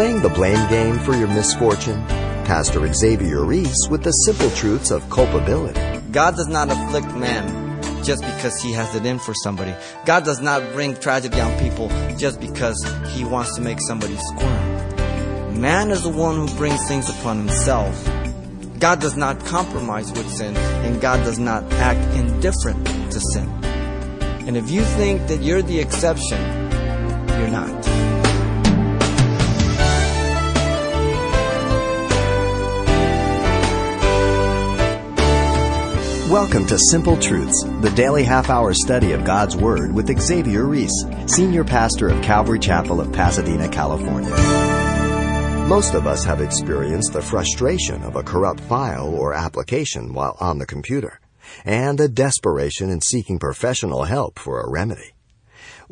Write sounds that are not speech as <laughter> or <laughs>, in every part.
playing the blame game for your misfortune? Pastor Xavier Reese with the simple truths of culpability. God does not afflict man just because he has it in for somebody. God does not bring tragedy on people just because he wants to make somebody squirm. Man is the one who brings things upon himself. God does not compromise with sin, and God does not act indifferent to sin. And if you think that you're the exception, you're not. Welcome to Simple Truths, the daily half hour study of God's Word with Xavier Reese, Senior Pastor of Calvary Chapel of Pasadena, California. Most of us have experienced the frustration of a corrupt file or application while on the computer, and a desperation in seeking professional help for a remedy.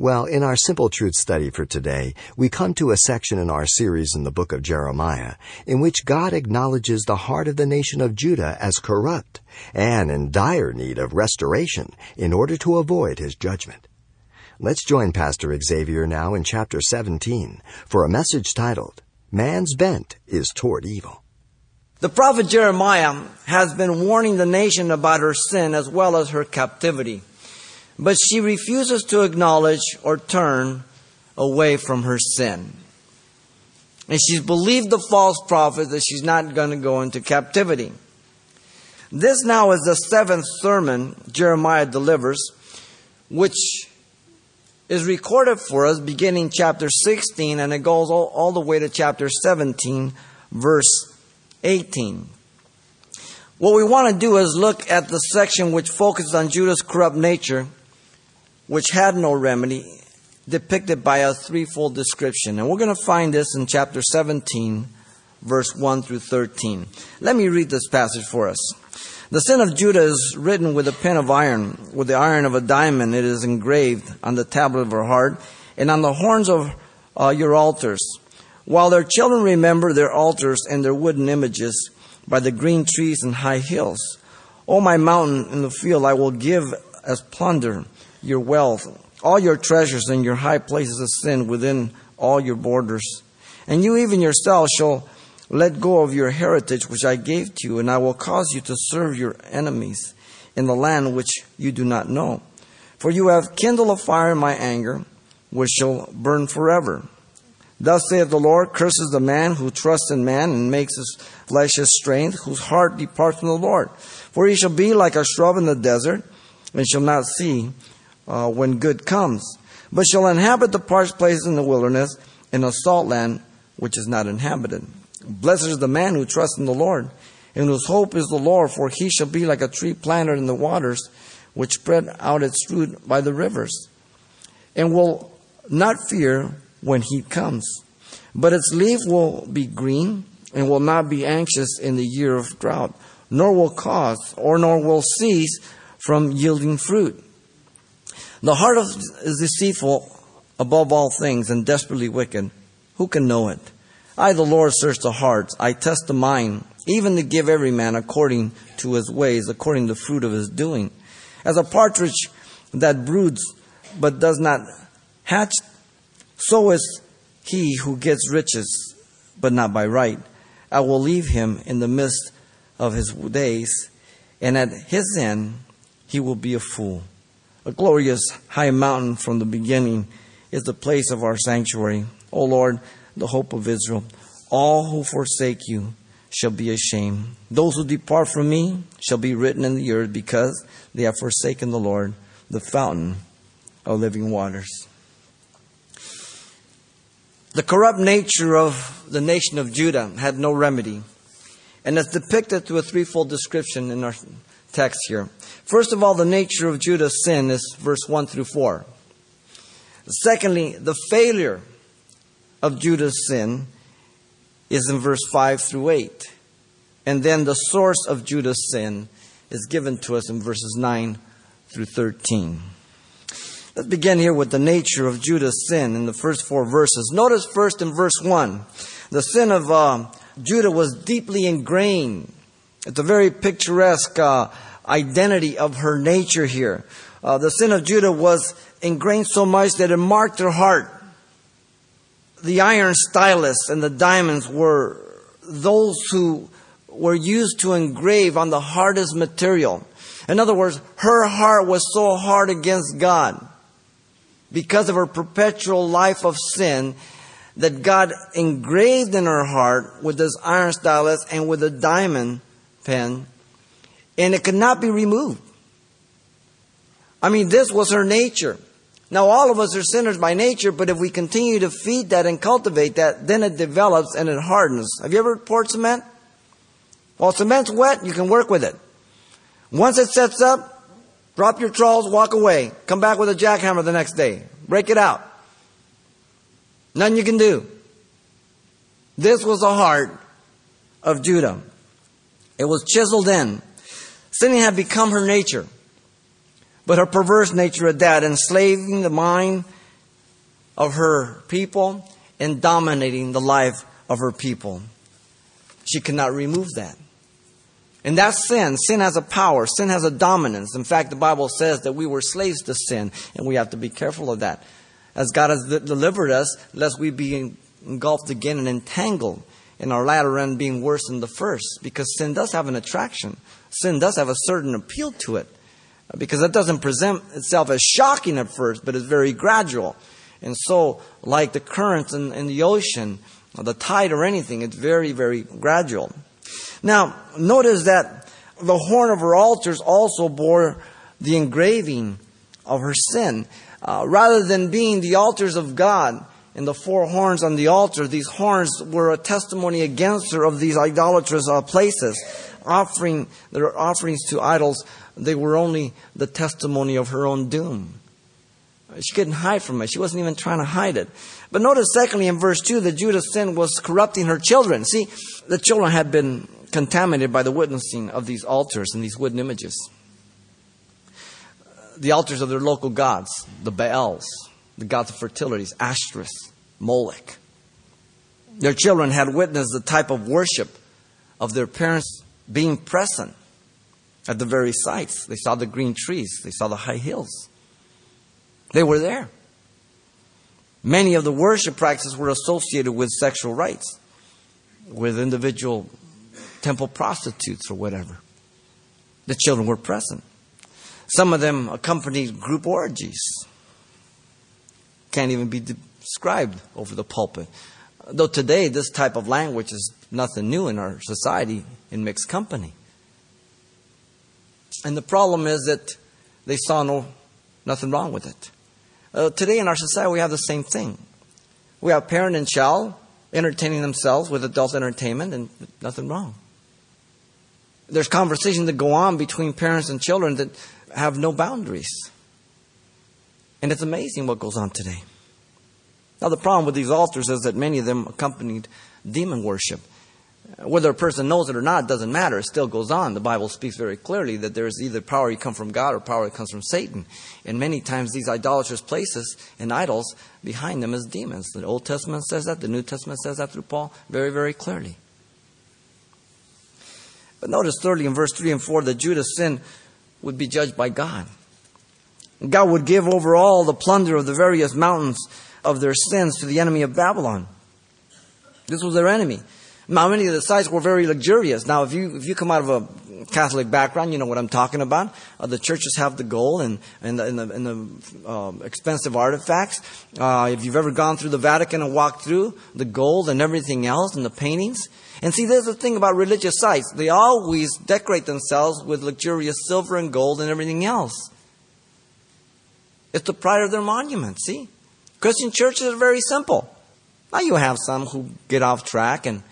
Well, in our Simple Truth study for today, we come to a section in our series in the book of Jeremiah in which God acknowledges the heart of the nation of Judah as corrupt and in dire need of restoration in order to avoid his judgment. Let's join Pastor Xavier now in chapter 17 for a message titled, Man's Bent is Toward Evil. The prophet Jeremiah has been warning the nation about her sin as well as her captivity. But she refuses to acknowledge or turn away from her sin. And she's believed the false prophet that she's not going to go into captivity. This now is the seventh sermon Jeremiah delivers, which is recorded for us beginning chapter 16 and it goes all, all the way to chapter 17, verse 18. What we want to do is look at the section which focuses on Judah's corrupt nature which had no remedy, depicted by a threefold description. And we're going to find this in chapter 17, verse 1 through 13. Let me read this passage for us. The sin of Judah is written with a pen of iron, with the iron of a diamond. It is engraved on the tablet of her heart and on the horns of uh, your altars. While their children remember their altars and their wooden images by the green trees and high hills. O my mountain in the field, I will give as plunder your wealth, all your treasures and your high places of sin within all your borders. And you even yourself shall let go of your heritage which I gave to you, and I will cause you to serve your enemies in the land which you do not know. For you have kindled a fire in my anger, which shall burn forever. Thus saith the Lord, curses the man who trusts in man and makes his flesh his strength, whose heart departs from the Lord. For he shall be like a shrub in the desert, and shall not see uh, when good comes, but shall inhabit the parched places in the wilderness, in a salt land which is not inhabited. Blessed is the man who trusts in the Lord, and whose hope is the Lord, for he shall be like a tree planted in the waters, which spread out its root by the rivers, and will not fear when heat comes. But its leaf will be green, and will not be anxious in the year of drought, nor will cause, or nor will cease from yielding fruit. The heart is deceitful above all things and desperately wicked. Who can know it? I, the Lord, search the hearts. I test the mind, even to give every man according to his ways, according to the fruit of his doing. As a partridge that broods but does not hatch, so is he who gets riches, but not by right. I will leave him in the midst of his days, and at his end he will be a fool. A glorious high mountain from the beginning is the place of our sanctuary. O Lord, the hope of Israel. All who forsake you shall be ashamed. Those who depart from me shall be written in the earth because they have forsaken the Lord, the fountain of living waters. The corrupt nature of the nation of Judah had no remedy, and is depicted through a threefold description in our text here. First of all, the nature of Judah's sin is verse 1 through 4. Secondly, the failure of Judah's sin is in verse 5 through 8. And then the source of Judah's sin is given to us in verses 9 through 13. Let's begin here with the nature of Judah's sin in the first four verses. Notice first in verse 1, the sin of uh, Judah was deeply ingrained. It's a very picturesque uh, identity of her nature here. Uh, the sin of Judah was ingrained so much that it marked her heart. the iron stylus and the diamonds were those who were used to engrave on the hardest material. In other words, her heart was so hard against God because of her perpetual life of sin that God engraved in her heart with this iron stylus and with a diamond pen, and it could not be removed. I mean, this was her nature. Now, all of us are sinners by nature, but if we continue to feed that and cultivate that, then it develops and it hardens. Have you ever poured cement? While cement's wet, you can work with it. Once it sets up, drop your trowels, walk away. Come back with a jackhammer the next day. Break it out. Nothing you can do. This was the heart of Judah. It was chiseled in. Sinning had become her nature but her perverse nature at that, enslaving the mind of her people and dominating the life of her people. She could not remove that. And that's sin. Sin has a power. Sin has a dominance. In fact, the Bible says that we were slaves to sin, and we have to be careful of that. As God has delivered us, lest we be engulfed again and entangled in our latter end being worse than the first, because sin does have an attraction. Sin does have a certain appeal to it because it doesn't present itself as shocking at first, but it's very gradual. And so, like the currents in, in the ocean, or the tide or anything, it's very, very gradual. Now, notice that the horn of her altars also bore the engraving of her sin. Uh, rather than being the altars of God and the four horns on the altar, these horns were a testimony against her of these idolatrous uh, places, offering their offerings to idols they were only the testimony of her own doom. She couldn't hide from it. She wasn't even trying to hide it. But notice, secondly, in verse 2, that Judah's sin was corrupting her children. See, the children had been contaminated by the witnessing of these altars and these wooden images. The altars of their local gods, the Baals, the gods of fertility, Ashtoreth, Moloch. Their children had witnessed the type of worship of their parents being present at the very sites. They saw the green trees, they saw the high hills. They were there. Many of the worship practices were associated with sexual rites, with individual temple prostitutes or whatever. The children were present. Some of them accompanied group orgies. Can't even be described over the pulpit. Though today this type of language is nothing new in our society in mixed company. And the problem is that they saw no, nothing wrong with it. Uh, today in our society, we have the same thing. We have parent and child entertaining themselves with adult entertainment, and nothing wrong. There's conversations that go on between parents and children that have no boundaries. And it's amazing what goes on today. Now, the problem with these altars is that many of them accompanied demon worship. Uh, whether a person knows it or not doesn't matter. It still goes on. The Bible speaks very clearly that there is either power that comes from God or power that comes from Satan. And many times these idolatrous places and idols behind them is demons. The Old Testament says that. The New Testament says that through Paul very, very clearly. But notice thirdly in verse 3 and 4 that Judah's sin would be judged by God. God would give over all the plunder of the various mountains of their sins to the enemy of Babylon. This was their enemy. Now, many of the sites were very luxurious. Now, if you if you come out of a Catholic background, you know what I'm talking about. Uh, the churches have the gold and and the, and the, and the uh, expensive artifacts. Uh, if you've ever gone through the Vatican and walked through the gold and everything else and the paintings, and see, there's the thing about religious sites. They always decorate themselves with luxurious silver and gold and everything else. It's the pride of their monument. See, Christian churches are very simple. Now you have some who get off track and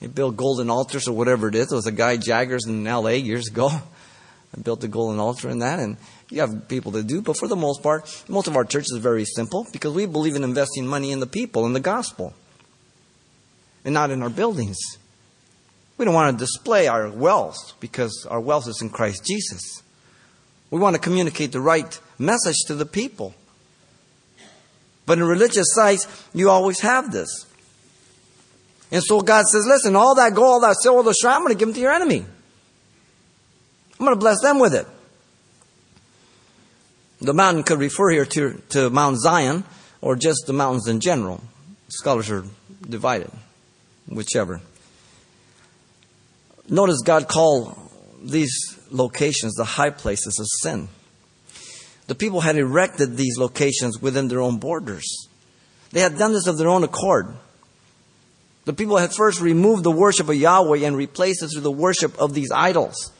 they build golden altars or whatever it is. There was a guy, Jaggers, in L.A. years ago. I <laughs> built a golden altar in that, and you have people that do. But for the most part, most of our church is very simple because we believe in investing money in the people, and the gospel, and not in our buildings. We don't want to display our wealth because our wealth is in Christ Jesus. We want to communicate the right message to the people. But in religious sites, you always have this. And so God says, listen, all that gold, all that silver, the shrine, I'm going to give them to your enemy. I'm going to bless them with it. The mountain could refer here to, to Mount Zion or just the mountains in general. Scholars are divided, whichever. Notice God called these locations the high places of sin. The people had erected these locations within their own borders. They had done this of their own accord. The people had first removed the worship of Yahweh and replaced it through the worship of these idols.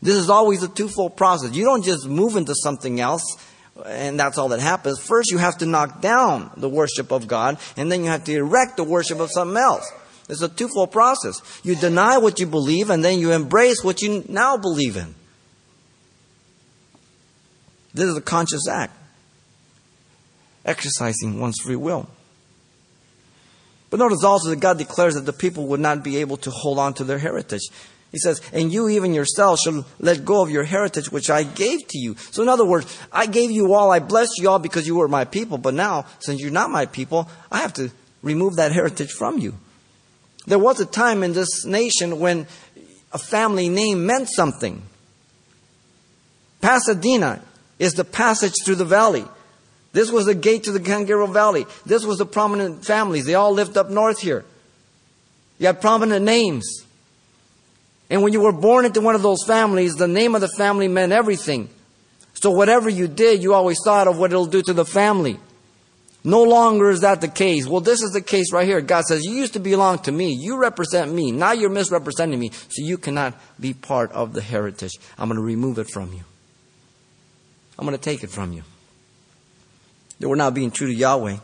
This is always a twofold process. You don't just move into something else and that's all that happens. First, you have to knock down the worship of God, and then you have to erect the worship of something else. It's a twofold process. You deny what you believe, and then you embrace what you now believe in. This is a conscious act, exercising one's free will. But notice also that God declares that the people would not be able to hold on to their heritage. He says, and you even yourselves shall let go of your heritage which I gave to you. So in other words, I gave you all, I blessed you all because you were my people, but now, since you're not my people, I have to remove that heritage from you. There was a time in this nation when a family name meant something. Pasadena is the passage through the valley. This was the gate to the Cangaroo Valley. This was the prominent families. They all lived up north here. You had prominent names. And when you were born into one of those families, the name of the family meant everything. So whatever you did, you always thought of what it'll do to the family. No longer is that the case. Well, this is the case right here. God says, You used to belong to me. You represent me. Now you're misrepresenting me. So you cannot be part of the heritage. I'm going to remove it from you. I'm going to take it from you. They were not being true to Yahweh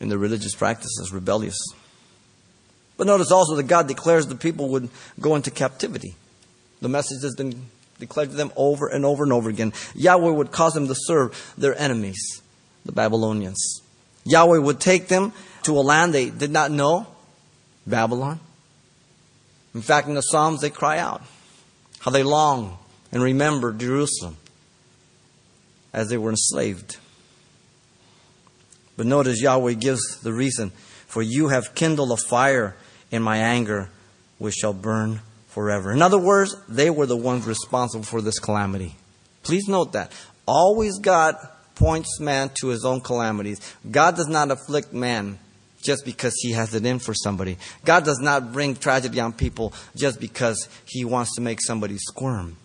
in their religious practices, rebellious. But notice also that God declares the people would go into captivity. The message has been declared to them over and over and over again. Yahweh would cause them to serve their enemies, the Babylonians. Yahweh would take them to a land they did not know, Babylon. In fact, in the Psalms, they cry out how they long and remember Jerusalem as they were enslaved. But notice Yahweh gives the reason for you have kindled a fire in my anger, which shall burn forever. In other words, they were the ones responsible for this calamity. Please note that. Always God points man to his own calamities. God does not afflict man just because he has it in for somebody. God does not bring tragedy on people just because he wants to make somebody squirm.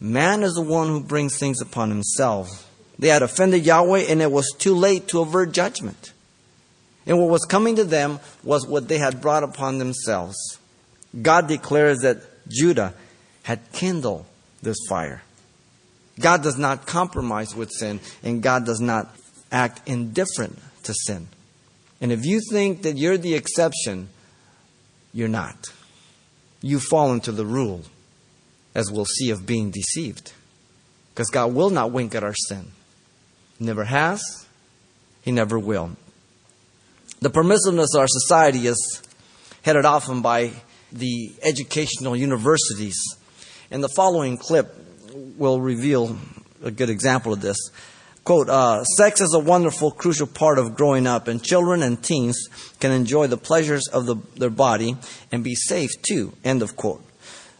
Man is the one who brings things upon himself. They had offended Yahweh, and it was too late to avert judgment. And what was coming to them was what they had brought upon themselves. God declares that Judah had kindled this fire. God does not compromise with sin, and God does not act indifferent to sin. And if you think that you're the exception, you're not. You fall into the rule, as we'll see, of being deceived. Because God will not wink at our sin. Never has, He never will. The permissiveness of our society is headed often by the educational universities. And the following clip will reveal a good example of this. Quote, uh, sex is a wonderful, crucial part of growing up, and children and teens can enjoy the pleasures of the, their body and be safe too. End of quote.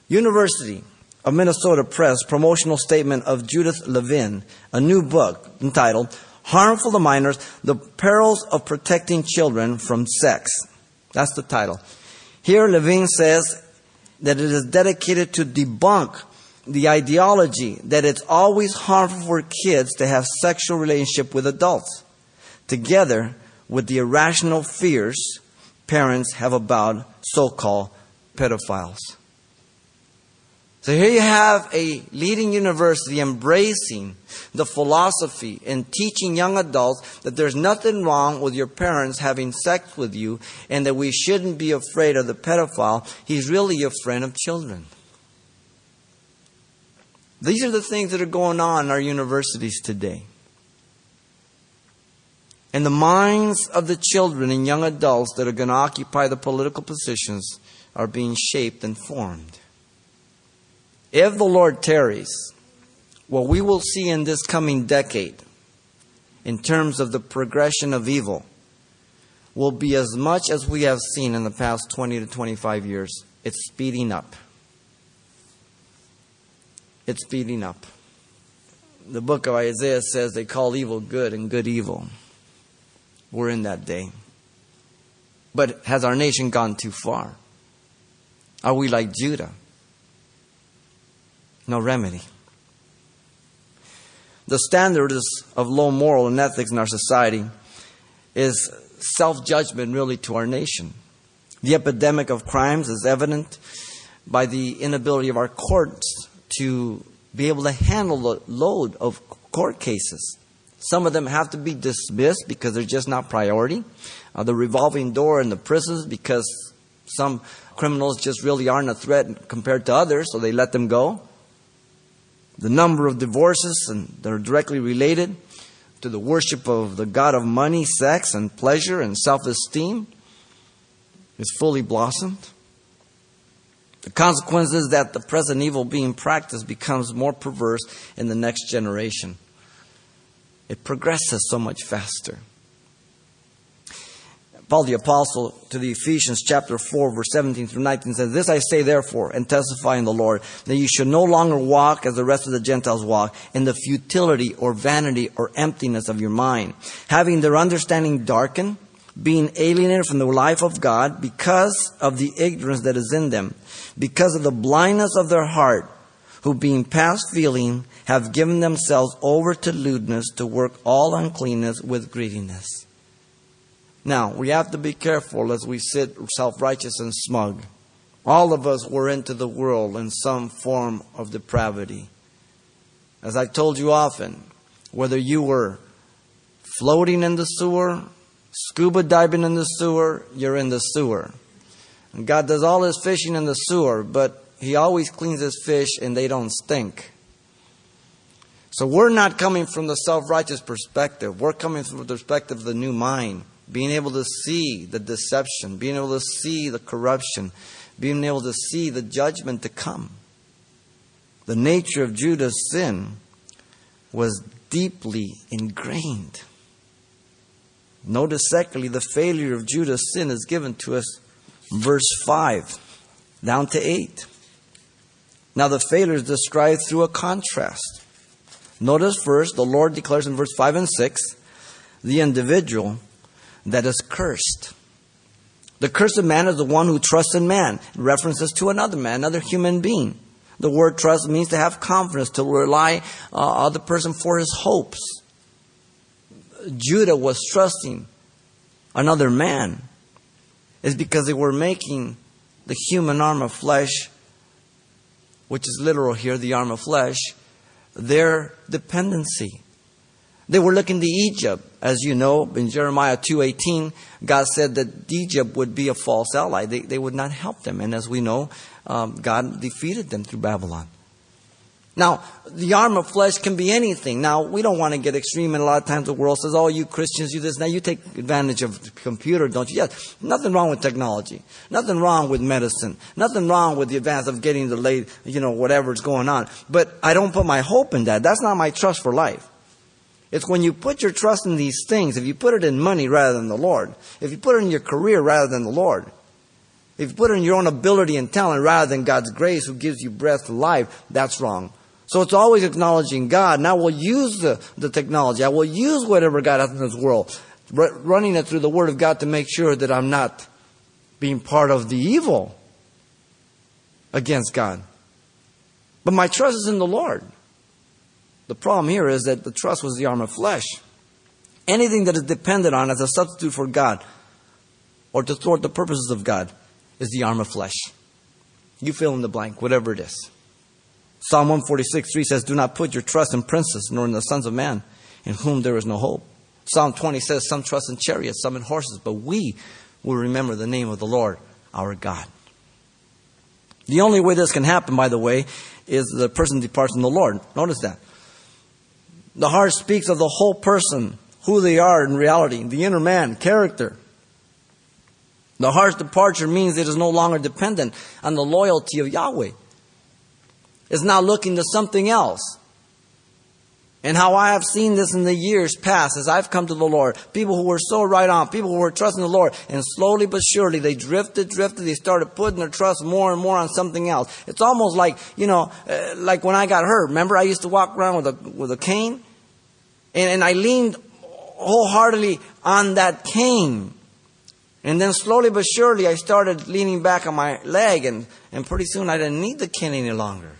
University of Minnesota Press promotional statement of Judith Levine, a new book entitled Harmful to Minors The Perils of Protecting Children from Sex. That's the title. Here, Levine says that it is dedicated to debunk the ideology that it's always harmful for kids to have sexual relationship with adults, together with the irrational fears parents have about so-called pedophiles. So here you have a leading university embracing the philosophy and teaching young adults that there's nothing wrong with your parents having sex with you and that we shouldn't be afraid of the pedophile. He's really a friend of children. These are the things that are going on in our universities today. And the minds of the children and young adults that are going to occupy the political positions are being shaped and formed. If the Lord tarries, what we will see in this coming decade, in terms of the progression of evil, will be as much as we have seen in the past 20 to 25 years. It's speeding up. It's speeding up. The book of Isaiah says they call evil good and good evil. We're in that day. But has our nation gone too far? Are we like Judah? No remedy. The standards of low moral and ethics in our society is self judgment, really, to our nation. The epidemic of crimes is evident by the inability of our courts to be able to handle the load of court cases. Some of them have to be dismissed because they're just not priority. Uh, the revolving door in the prisons because some criminals just really aren't a threat compared to others, so they let them go. The number of divorces and that are directly related to the worship of the God of money, sex, and pleasure and self esteem is fully blossomed. The consequence is that the present evil being practiced becomes more perverse in the next generation. It progresses so much faster. Paul the Apostle to the Ephesians chapter 4 verse 17 through 19 says, This I say therefore and testify in the Lord, that you should no longer walk as the rest of the Gentiles walk, in the futility or vanity or emptiness of your mind, having their understanding darkened, being alienated from the life of God because of the ignorance that is in them, because of the blindness of their heart, who being past feeling have given themselves over to lewdness to work all uncleanness with greediness. Now, we have to be careful as we sit self righteous and smug. All of us were into the world in some form of depravity. As I've told you often, whether you were floating in the sewer, scuba diving in the sewer, you're in the sewer. And God does all his fishing in the sewer, but he always cleans his fish and they don't stink. So we're not coming from the self righteous perspective. We're coming from the perspective of the new mind being able to see the deception, being able to see the corruption, being able to see the judgment to come. The nature of Judah's sin was deeply ingrained. Notice, secondly, the failure of Judah's sin is given to us verse 5 down to 8. Now, the failure is described through a contrast. Notice first, the Lord declares in verse 5 and 6 the individual that is cursed. The cursed man is the one who trusts in man. references to another man, another human being. The word trust means to have confidence, to rely uh, on the person for his hopes. Judah was trusting another man is because they were making the human arm of flesh, which is literal here, the arm of flesh, their dependency. They were looking to Egypt. As you know, in Jeremiah 2.18, God said that Egypt would be a false ally. They, they would not help them. And as we know, um, God defeated them through Babylon. Now, the arm of flesh can be anything. Now, we don't want to get extreme, and a lot of times the world says, oh, you Christians, you this. Now, you take advantage of the computer, don't you? Yes, nothing wrong with technology. Nothing wrong with medicine. Nothing wrong with the advance of getting the late, you know, whatever's going on. But I don't put my hope in that. That's not my trust for life. It's when you put your trust in these things, if you put it in money rather than the Lord, if you put it in your career rather than the Lord, if you put it in your own ability and talent rather than God's grace who gives you breath to life, that's wrong. So it's always acknowledging God. Now we'll use the, the technology. I will use whatever God has in this world, running it through the Word of God to make sure that I'm not being part of the evil against God. But my trust is in the Lord. The problem here is that the trust was the arm of flesh. Anything that is dependent on as a substitute for God or to thwart the purposes of God is the arm of flesh. You fill in the blank, whatever it is. Psalm 146 3 says, Do not put your trust in princes, nor in the sons of man, in whom there is no hope. Psalm 20 says, Some trust in chariots, some in horses, but we will remember the name of the Lord, our God. The only way this can happen, by the way, is the person departs from the Lord. Notice that. The heart speaks of the whole person, who they are in reality, the inner man, character. The heart's departure means it is no longer dependent on the loyalty of Yahweh. It's now looking to something else. And how I have seen this in the years past as I've come to the Lord. People who were so right on, people who were trusting the Lord, and slowly but surely they drifted, drifted, they started putting their trust more and more on something else. It's almost like, you know, uh, like when I got hurt. Remember I used to walk around with a, with a cane? And, and I leaned wholeheartedly on that cane. And then slowly but surely, I started leaning back on my leg, and, and pretty soon I didn't need the cane any longer.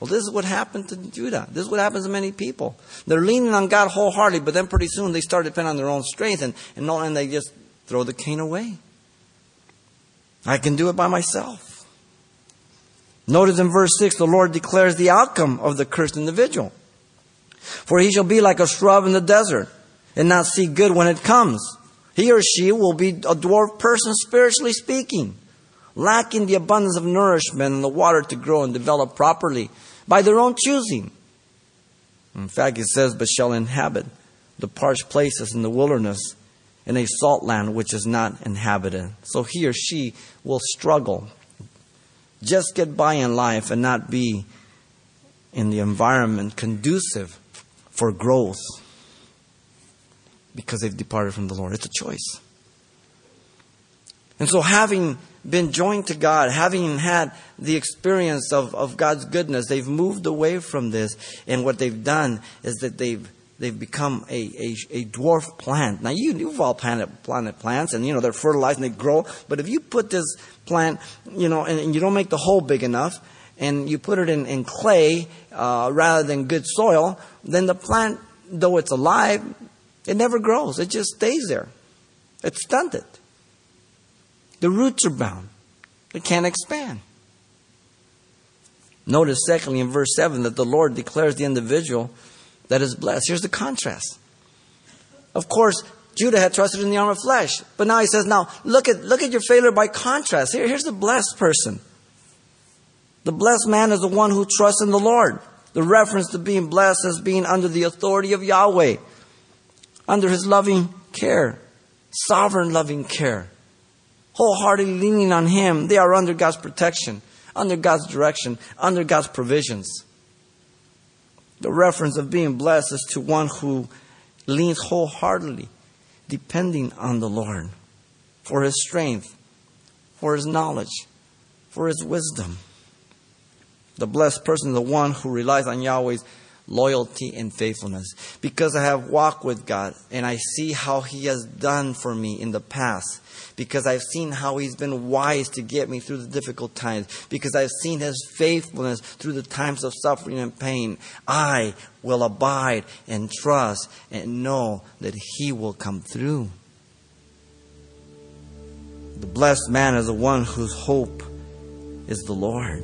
Well, this is what happened to Judah. This is what happens to many people. They're leaning on God wholeheartedly, but then pretty soon they start depending on their own strength, and, and, and they just throw the cane away. I can do it by myself. Notice in verse 6, the Lord declares the outcome of the cursed individual. For he shall be like a shrub in the desert, and not see good when it comes. He or she will be a dwarf person, spiritually speaking, lacking the abundance of nourishment and the water to grow and develop properly by their own choosing. In fact, it says, but shall inhabit the parched places in the wilderness in a salt land which is not inhabited. So he or she will struggle, just get by in life and not be in the environment conducive for growth because they've departed from the Lord. It's a choice. And so, having been joined to God, having had the experience of, of God's goodness, they've moved away from this. And what they've done is that they've they've become a, a, a, dwarf plant. Now, you, you've all planted, planted plants, and, you know, they're fertilized and they grow. But if you put this plant, you know, and, and you don't make the hole big enough, and you put it in, in clay uh, rather than good soil, then the plant, though it's alive, it never grows. It just stays there. It's stunted. The roots are bound. It can't expand. Notice, secondly, in verse 7, that the Lord declares the individual that is blessed. Here's the contrast. Of course, Judah had trusted in the arm of flesh, but now he says, now look at, look at your failure by contrast. Here, here's the blessed person. The blessed man is the one who trusts in the Lord. The reference to being blessed as being under the authority of Yahweh under His loving care, sovereign loving care, wholeheartedly leaning on Him. They are under God's protection, under God's direction, under God's provisions. The reference of being blessed is to one who leans wholeheartedly, depending on the Lord for His strength, for His knowledge, for His wisdom. The blessed person is the one who relies on Yahweh's loyalty and faithfulness. Because I have walked with God and I see how He has done for me in the past. Because I've seen how He's been wise to get me through the difficult times. Because I've seen His faithfulness through the times of suffering and pain. I will abide and trust and know that He will come through. The blessed man is the one whose hope is the Lord.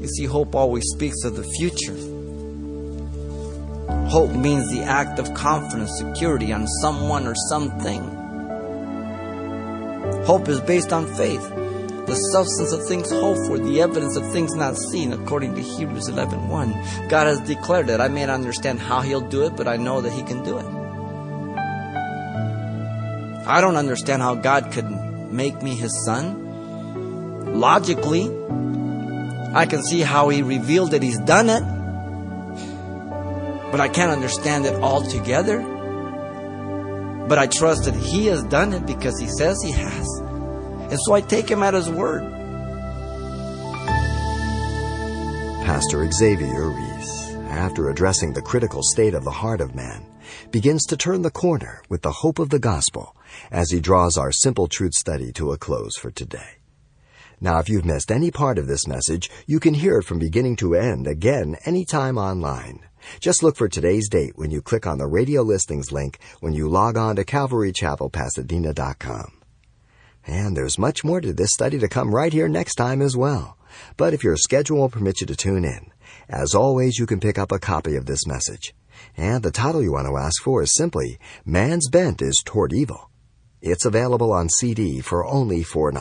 You see, hope always speaks of the future. Hope means the act of confidence, security on someone or something. Hope is based on faith, the substance of things hoped for, the evidence of things not seen, according to Hebrews 11:1. God has declared it. I may not understand how He'll do it, but I know that He can do it. I don't understand how God could make me His son. Logically, I can see how He revealed that He's done it but I can't understand it altogether. But I trust that He has done it because He says He has. And so I take Him at His word. Pastor Xavier Reese, after addressing the critical state of the heart of man, begins to turn the corner with the hope of the gospel as he draws our simple truth study to a close for today. Now, if you've missed any part of this message, you can hear it from beginning to end again anytime online. Just look for today's date when you click on the radio listings link when you log on to CalvaryChapelPasadena.com. And there's much more to this study to come right here next time as well. But if your schedule will permit you to tune in, as always, you can pick up a copy of this message. And the title you want to ask for is simply Man's Bent is Toward Evil. It's available on CD for only $4.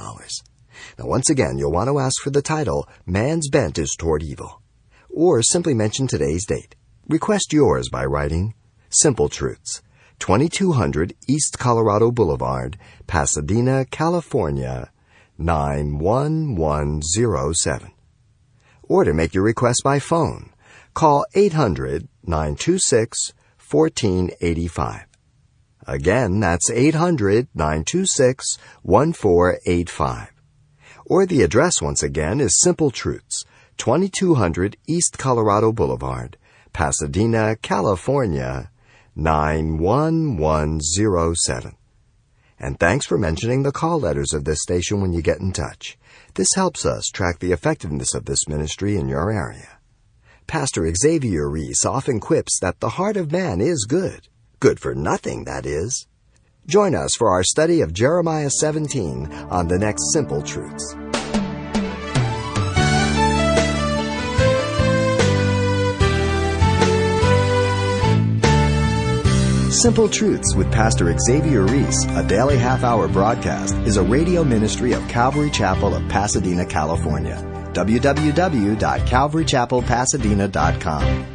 Now, once again, you'll want to ask for the title Man's Bent is Toward Evil. Or simply mention today's date. Request yours by writing Simple Truths, 2200 East Colorado Boulevard, Pasadena, California, 91107. Or to make your request by phone, call 800 926 1485. Again, that's 800 926 1485. Or the address once again is Simple Truths, 2200 East Colorado Boulevard, Pasadena, California, 91107. And thanks for mentioning the call letters of this station when you get in touch. This helps us track the effectiveness of this ministry in your area. Pastor Xavier Reese often quips that the heart of man is good. Good for nothing, that is. Join us for our study of Jeremiah 17 on the next Simple Truths. Simple Truths with Pastor Xavier Reese, a daily half hour broadcast, is a radio ministry of Calvary Chapel of Pasadena, California. www.calvarychapelpasadena.com.